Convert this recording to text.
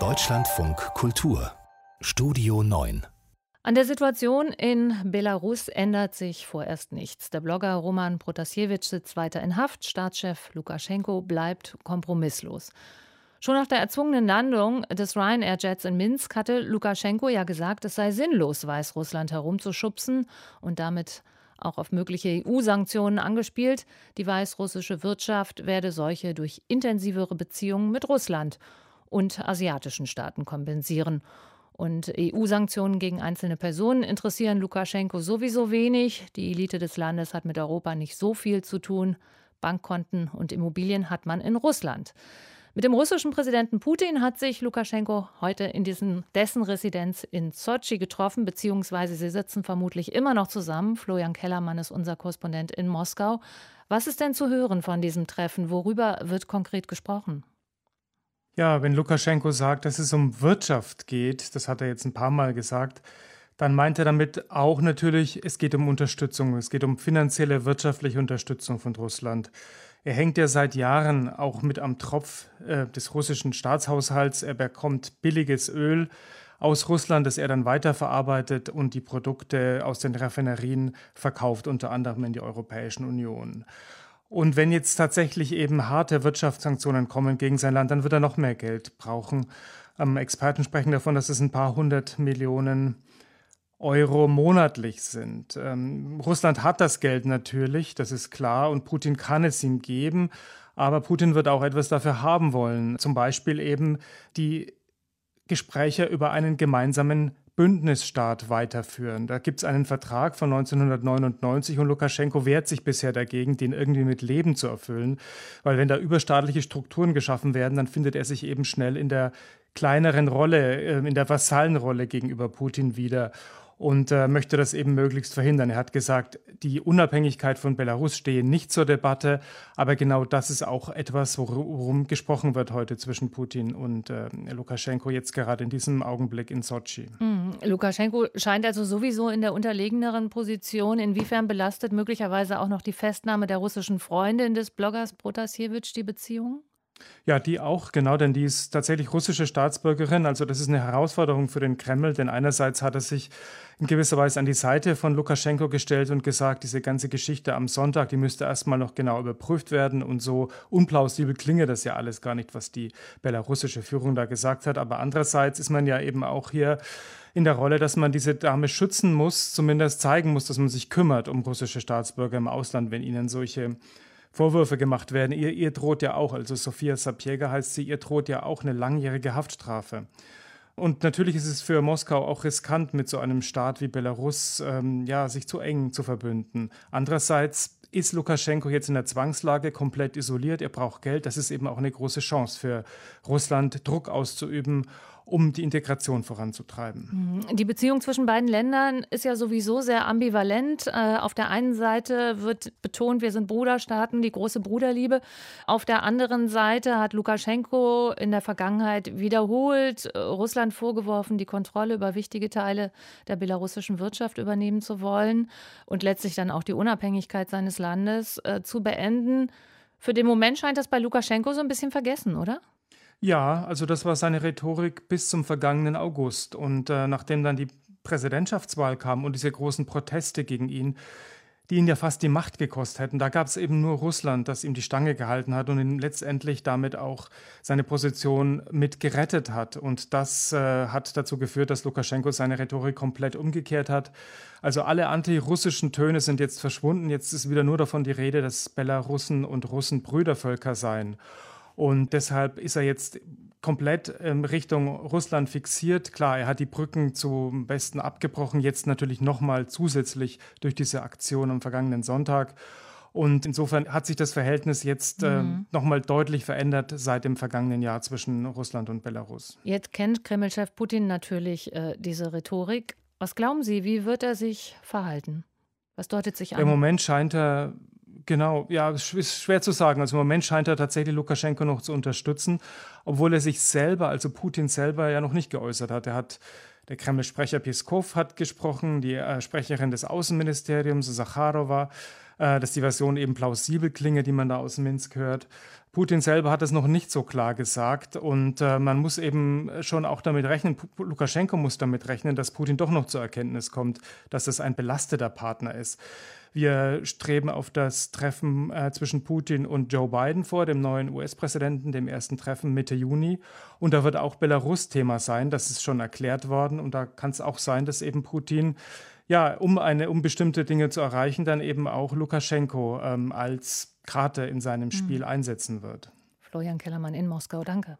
Deutschlandfunk Kultur Studio 9 an der Situation in Belarus ändert sich vorerst nichts. Der Blogger Roman Protasiewicz sitzt weiter in Haft. Staatschef Lukaschenko bleibt kompromisslos. Schon nach der erzwungenen Landung des Ryanair-Jets in Minsk hatte Lukaschenko ja gesagt, es sei sinnlos, Weißrussland herumzuschubsen und damit auch auf mögliche EU-Sanktionen angespielt. Die weißrussische Wirtschaft werde solche durch intensivere Beziehungen mit Russland und asiatischen Staaten kompensieren. Und EU-Sanktionen gegen einzelne Personen interessieren Lukaschenko sowieso wenig. Die Elite des Landes hat mit Europa nicht so viel zu tun. Bankkonten und Immobilien hat man in Russland. Mit dem russischen Präsidenten Putin hat sich Lukaschenko heute in diesen, dessen Residenz in Sochi getroffen, beziehungsweise sie sitzen vermutlich immer noch zusammen. Florian Kellermann ist unser Korrespondent in Moskau. Was ist denn zu hören von diesem Treffen? Worüber wird konkret gesprochen? Ja, wenn Lukaschenko sagt, dass es um Wirtschaft geht, das hat er jetzt ein paar Mal gesagt, dann meint er damit auch natürlich, es geht um Unterstützung, es geht um finanzielle, wirtschaftliche Unterstützung von Russland. Er hängt ja seit Jahren auch mit am Tropf äh, des russischen Staatshaushalts. Er bekommt billiges Öl aus Russland, das er dann weiterverarbeitet und die Produkte aus den Raffinerien verkauft, unter anderem in die Europäische Union. Und wenn jetzt tatsächlich eben harte Wirtschaftssanktionen kommen gegen sein Land, dann wird er noch mehr Geld brauchen. Ähm, Experten sprechen davon, dass es ein paar hundert Millionen Euro monatlich sind. Ähm, Russland hat das Geld natürlich, das ist klar, und Putin kann es ihm geben. Aber Putin wird auch etwas dafür haben wollen. Zum Beispiel eben die Gespräche über einen gemeinsamen Bündnisstaat weiterführen. Da gibt es einen Vertrag von 1999 und Lukaschenko wehrt sich bisher dagegen, den irgendwie mit Leben zu erfüllen, weil wenn da überstaatliche Strukturen geschaffen werden, dann findet er sich eben schnell in der kleineren Rolle, äh, in der Vassallenrolle gegenüber Putin wieder und äh, möchte das eben möglichst verhindern. Er hat gesagt, die Unabhängigkeit von Belarus stehe nicht zur Debatte, aber genau das ist auch etwas, worum gesprochen wird heute zwischen Putin und äh, Lukaschenko jetzt gerade in diesem Augenblick in Sochi. Mhm. Lukaschenko scheint also sowieso in der unterlegeneren Position. Inwiefern belastet möglicherweise auch noch die Festnahme der russischen Freundin des Bloggers Protasiewicz die Beziehungen? Ja, die auch, genau, denn die ist tatsächlich russische Staatsbürgerin. Also das ist eine Herausforderung für den Kreml, denn einerseits hat er sich in gewisser Weise an die Seite von Lukaschenko gestellt und gesagt, diese ganze Geschichte am Sonntag, die müsste erstmal noch genau überprüft werden und so unplausibel klinge das ja alles gar nicht, was die belarussische Führung da gesagt hat. Aber andererseits ist man ja eben auch hier in der Rolle, dass man diese Dame schützen muss, zumindest zeigen muss, dass man sich kümmert um russische Staatsbürger im Ausland, wenn ihnen solche Vorwürfe gemacht werden. Ihr, ihr droht ja auch, also Sofia Sapiega heißt sie, ihr droht ja auch eine langjährige Haftstrafe. Und natürlich ist es für Moskau auch riskant, mit so einem Staat wie Belarus ähm, ja, sich zu eng zu verbünden. Andererseits ist Lukaschenko jetzt in der Zwangslage komplett isoliert. Er braucht Geld. Das ist eben auch eine große Chance für Russland, Druck auszuüben um die Integration voranzutreiben. Mhm. Die Beziehung zwischen beiden Ländern ist ja sowieso sehr ambivalent. Äh, auf der einen Seite wird betont, wir sind Bruderstaaten, die große Bruderliebe. Auf der anderen Seite hat Lukaschenko in der Vergangenheit wiederholt äh, Russland vorgeworfen, die Kontrolle über wichtige Teile der belarussischen Wirtschaft übernehmen zu wollen und letztlich dann auch die Unabhängigkeit seines Landes äh, zu beenden. Für den Moment scheint das bei Lukaschenko so ein bisschen vergessen, oder? Ja, also das war seine Rhetorik bis zum vergangenen August. Und äh, nachdem dann die Präsidentschaftswahl kam und diese großen Proteste gegen ihn, die ihn ja fast die Macht gekostet hätten. Da gab es eben nur Russland, das ihm die Stange gehalten hat und ihn letztendlich damit auch seine Position mit gerettet hat. Und das äh, hat dazu geführt, dass Lukaschenko seine Rhetorik komplett umgekehrt hat. Also alle antirussischen Töne sind jetzt verschwunden. Jetzt ist wieder nur davon die Rede, dass Belarussen und Russen Brüdervölker seien. Und deshalb ist er jetzt komplett ähm, Richtung Russland fixiert. Klar, er hat die Brücken zum Besten abgebrochen, jetzt natürlich nochmal zusätzlich durch diese Aktion am vergangenen Sonntag. Und insofern hat sich das Verhältnis jetzt äh, mhm. nochmal deutlich verändert seit dem vergangenen Jahr zwischen Russland und Belarus. Jetzt kennt Kreml-Chef Putin natürlich äh, diese Rhetorik. Was glauben Sie, wie wird er sich verhalten? Was deutet sich an? Im Moment scheint er Genau, ja, ist schwer zu sagen. Also im Moment scheint er tatsächlich Lukaschenko noch zu unterstützen, obwohl er sich selber, also Putin selber, ja noch nicht geäußert hat. Er hat der Kreml-Sprecher Peskov hat gesprochen, die äh, Sprecherin des Außenministeriums, Sacharowa, äh, dass die Version eben plausibel klinge, die man da aus Minsk hört. Putin selber hat es noch nicht so klar gesagt und äh, man muss eben schon auch damit rechnen, Lukaschenko muss damit rechnen, dass Putin doch noch zur Erkenntnis kommt, dass es ein belasteter Partner ist. Wir streben auf das Treffen äh, zwischen Putin und Joe Biden vor, dem neuen US-Präsidenten, dem ersten Treffen Mitte Juni. Und da wird auch Belarus Thema sein. Das ist schon erklärt worden. Und da kann es auch sein, dass eben Putin ja, um eine, um bestimmte Dinge zu erreichen, dann eben auch Lukaschenko ähm, als Krater in seinem Spiel mhm. einsetzen wird. Florian Kellermann in Moskau, danke.